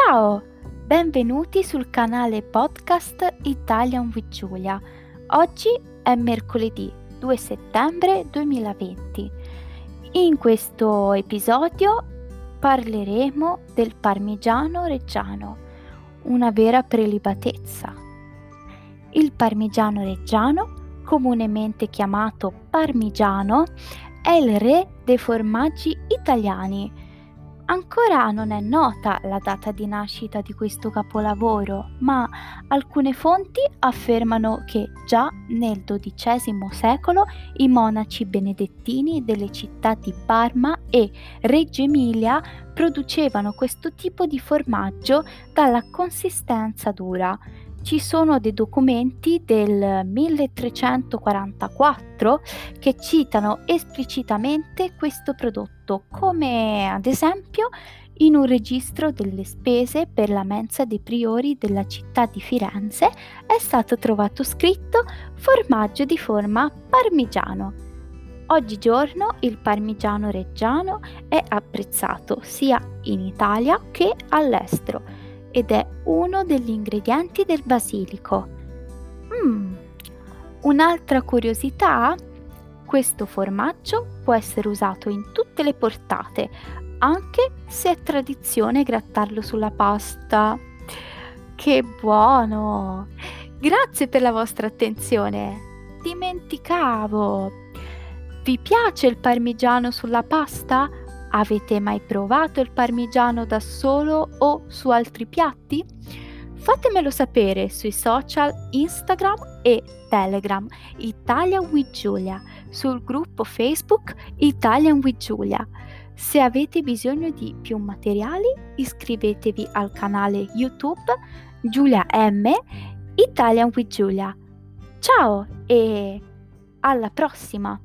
Ciao, benvenuti sul canale podcast Italian with Giulia. Oggi è mercoledì 2 settembre 2020. In questo episodio parleremo del parmigiano reggiano, una vera prelibatezza. Il parmigiano reggiano, comunemente chiamato parmigiano, è il re dei formaggi italiani Ancora non è nota la data di nascita di questo capolavoro, ma alcune fonti affermano che già nel XII secolo i monaci benedettini delle città di Parma e Reggio Emilia producevano questo tipo di formaggio dalla consistenza dura ci sono dei documenti del 1344 che citano esplicitamente questo prodotto, come ad esempio in un registro delle spese per la mensa dei priori della città di Firenze è stato trovato scritto formaggio di forma parmigiano. Oggigiorno il parmigiano reggiano è apprezzato sia in Italia che all'estero ed è uno degli ingredienti del basilico. Mm. Un'altra curiosità? Questo formaggio può essere usato in tutte le portate, anche se è tradizione grattarlo sulla pasta. Che buono! Grazie per la vostra attenzione. Dimenticavo. Vi piace il parmigiano sulla pasta? Avete mai provato il parmigiano da solo o su altri piatti? Fatemelo sapere sui social Instagram e Telegram Italian with Giulia, sul gruppo Facebook Italian with Giulia. Se avete bisogno di più materiali, iscrivetevi al canale YouTube Giulia M Italian with Giulia. Ciao e alla prossima!